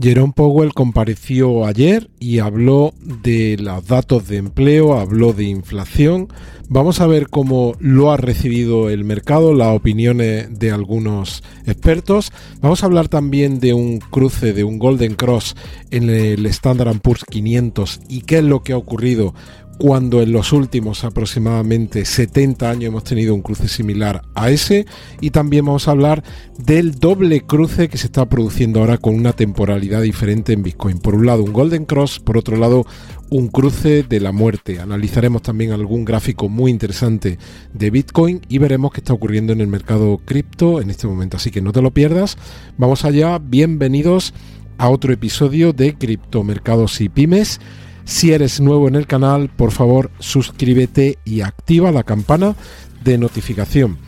Jerome Powell compareció ayer y habló de los datos de empleo, habló de inflación. Vamos a ver cómo lo ha recibido el mercado, las opiniones de algunos expertos. Vamos a hablar también de un cruce, de un Golden Cross en el Standard Poor's 500 y qué es lo que ha ocurrido cuando en los últimos aproximadamente 70 años hemos tenido un cruce similar a ese y también vamos a hablar del doble cruce que se está produciendo ahora con una temporalidad diferente en Bitcoin. Por un lado un Golden Cross, por otro lado un cruce de la muerte. Analizaremos también algún gráfico muy interesante de Bitcoin y veremos qué está ocurriendo en el mercado cripto en este momento. Así que no te lo pierdas. Vamos allá, bienvenidos a otro episodio de Criptomercados y Pymes. Si eres nuevo en el canal, por favor suscríbete y activa la campana de notificación.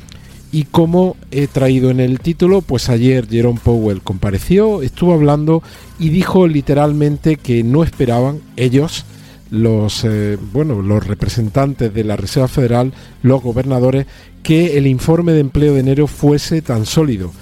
Y como he traído en el título, pues ayer Jerome Powell compareció, estuvo hablando y dijo literalmente que no esperaban ellos los eh, bueno los representantes de la Reserva Federal, los gobernadores, que el informe de empleo de enero fuese tan sólido.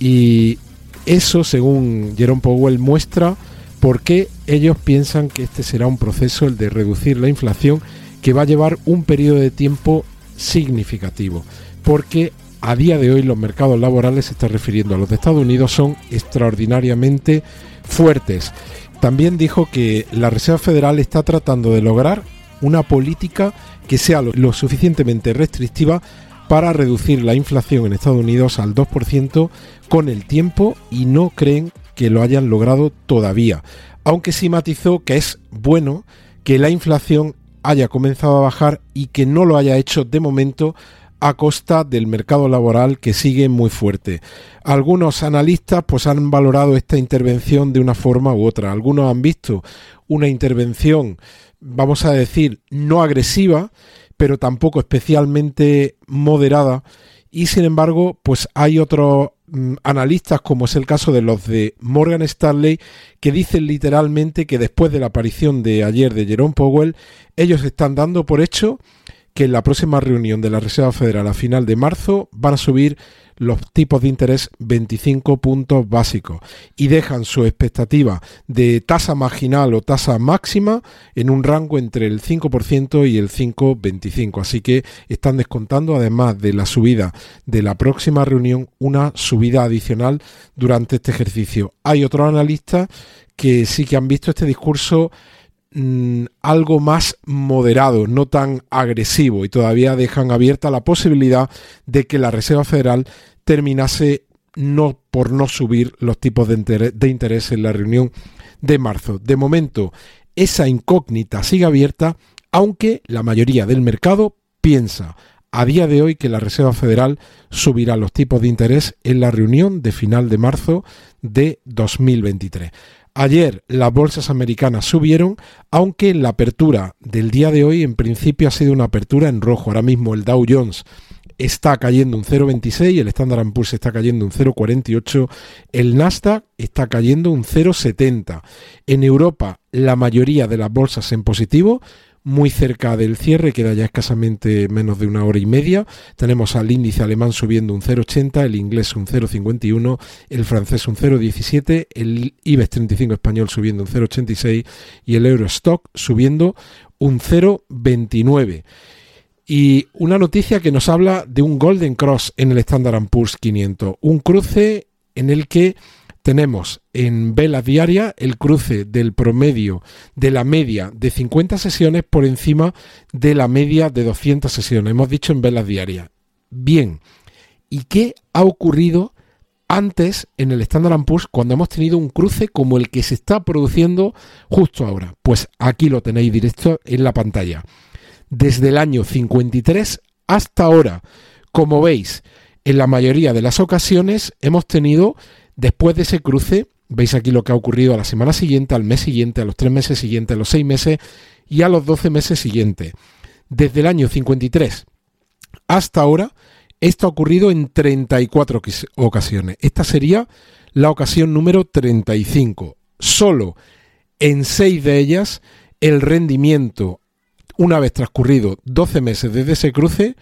Y eso, según Jerome Powell, muestra ¿Por qué ellos piensan que este será un proceso, el de reducir la inflación, que va a llevar un periodo de tiempo significativo? Porque a día de hoy los mercados laborales, se está refiriendo a los de Estados Unidos, son extraordinariamente fuertes. También dijo que la Reserva Federal está tratando de lograr una política que sea lo, suficientemente restrictiva para reducir la inflación en Estados Unidos al 2% con el tiempo y no creen que lo hayan logrado todavía, aunque sí matizó que es bueno que la inflación haya comenzado a bajar y que no lo haya hecho de momento a costa del mercado laboral que sigue muy fuerte. Algunos analistas pues han valorado esta intervención de una forma u otra. Algunos han visto una intervención, vamos a decir, no agresiva, pero tampoco especialmente moderada y sin embargo, pues hay otros analistas, como es el caso de los de Morgan Stanley, que dicen literalmente que después de la aparición de ayer de Jerome Powell, ellos están dando por hecho que en la próxima reunión de la Reserva Federal a final de marzo van a subir los tipos de interés 25 puntos básicos y dejan su expectativa de tasa marginal o tasa máxima en un rango entre el 5% y el 5,25. Así que están descontando, además de la subida de la próxima reunión, una subida adicional durante este ejercicio. Hay otros analistas que sí que han visto este discurso mm, algo más moderado, no tan agresivo y todavía dejan abierta la posibilidad de que la Reserva Federal terminase no por no subir los tipos de interés, en la reunión de marzo. De momento, esa incógnita sigue abierta, aunque la mayoría del mercado piensa a día de hoy que la Reserva Federal subirá los tipos de interés en la reunión de final de marzo de 2023. Ayer las bolsas americanas subieron, aunque la apertura del día de hoy en principio ha sido una apertura en rojo. Ahora mismo el Dow Jones está cayendo un 0,26, el Standard Poor's está cayendo un 0,48, el Nasdaq está cayendo un 0,70. En Europa, la mayoría de las bolsas en positivo, muy cerca del cierre, queda ya escasamente menos de una hora y media. Tenemos al índice alemán subiendo un 0,80, el inglés un 0,51, el francés un 0,17, el IBEX 35 español subiendo un 0,86 y el Eurostock subiendo un 0,29. Y una noticia que nos habla de un Golden Cross en el Standard Poor's 500, un cruce en el que tenemos en vela diaria el cruce del promedio de la media de 50 sesiones por encima de la media de 200 sesiones. Hemos dicho en vela diaria. Bien, ¿y qué ha ocurrido antes en el Standard Poor's cuando hemos tenido un cruce como el que se está produciendo justo ahora? Pues aquí lo tenéis directo en la pantalla desde el año 53 hasta ahora. Como veis, en la mayoría de las ocasiones hemos tenido, después de ese cruce, veis aquí lo que ha ocurrido a la semana siguiente, al mes siguiente, a los tres meses siguientes, a los seis meses y a los doce meses siguientes. Desde el año 53 hasta ahora, esto ha ocurrido en 34 ocasiones. Esta sería la ocasión número 35. solo en seis de ellas el rendimiento, una vez transcurrido 12 meses desde ese cruce,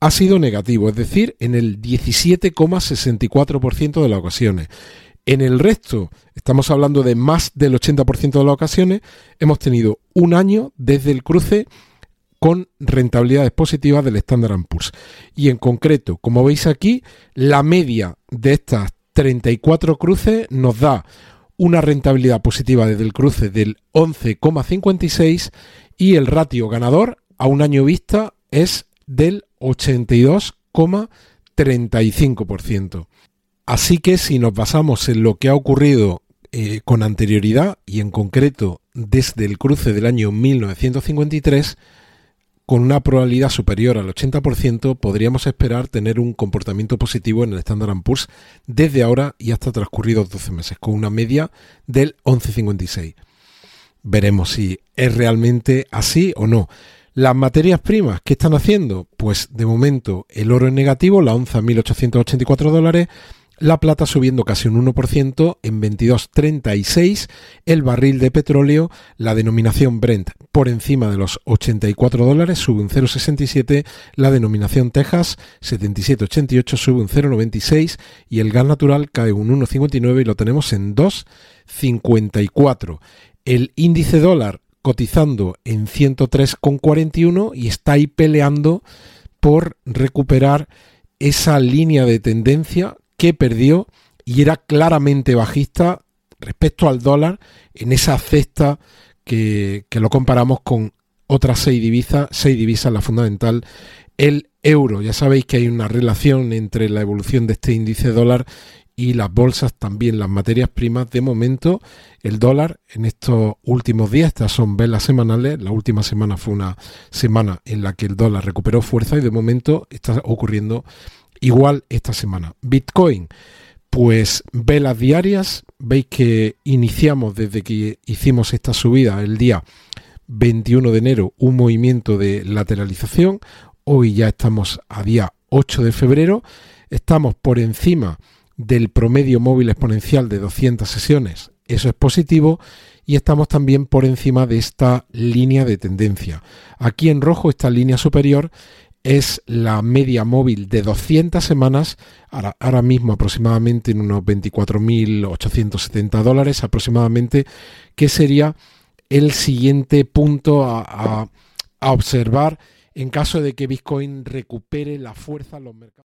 ha sido negativo, es decir, en el 17,64% de las ocasiones. En el resto, estamos hablando de más del 80% de las ocasiones, hemos tenido un año desde el cruce con rentabilidades positivas del Standard Poor's. Y en concreto, como veis aquí, la media de estas 34 cruces nos da una rentabilidad positiva desde el cruce del 11,56 y el ratio ganador a un año vista es del 82,35%. Así que si nos basamos en lo que ha ocurrido eh, con anterioridad y en concreto desde el cruce del año 1953, con una probabilidad superior al 80%, podríamos esperar tener un comportamiento positivo en el Standard Poor's desde ahora y hasta transcurridos 12 meses, con una media del 11,56. Veremos si es realmente así o no. Las materias primas, ¿qué están haciendo? Pues de momento el oro es negativo, la onza 1.884 dólares, la plata subiendo casi un 1% en 22.36, el barril de petróleo, la denominación Brent por encima de los 84 dólares, sube un 0,67, la denominación Texas 77,88 sube un 0,96 y el gas natural cae un 1,59 y lo tenemos en 2,54. El índice dólar cotizando en 103,41 y está ahí peleando por recuperar esa línea de tendencia que perdió y era claramente bajista respecto al dólar en esa cesta que, lo comparamos con otras seis divisas, seis divisas, la fundamental, el euro. Ya sabéis que hay una relación entre la evolución de este índice dólar y las bolsas también, las materias primas. De momento, el dólar en estos últimos días, estas son velas semanales, la última semana fue una semana en la que el dólar recuperó fuerza y de momento está ocurriendo igual esta semana. Bitcoin, pues velas diarias, veis que iniciamos desde que hicimos esta subida el día 21 de enero un movimiento de lateralización, hoy ya estamos a día 8 de febrero, estamos por encima del promedio móvil exponencial de 200 sesiones, eso es positivo, y estamos también por encima de esta línea de tendencia. Aquí en rojo esta línea superior es la media móvil de 200 semanas, ahora, mismo aproximadamente en unos 24.870 dólares aproximadamente, que sería el siguiente punto a, a observar en caso de que Bitcoin recupere la fuerza en los mercados.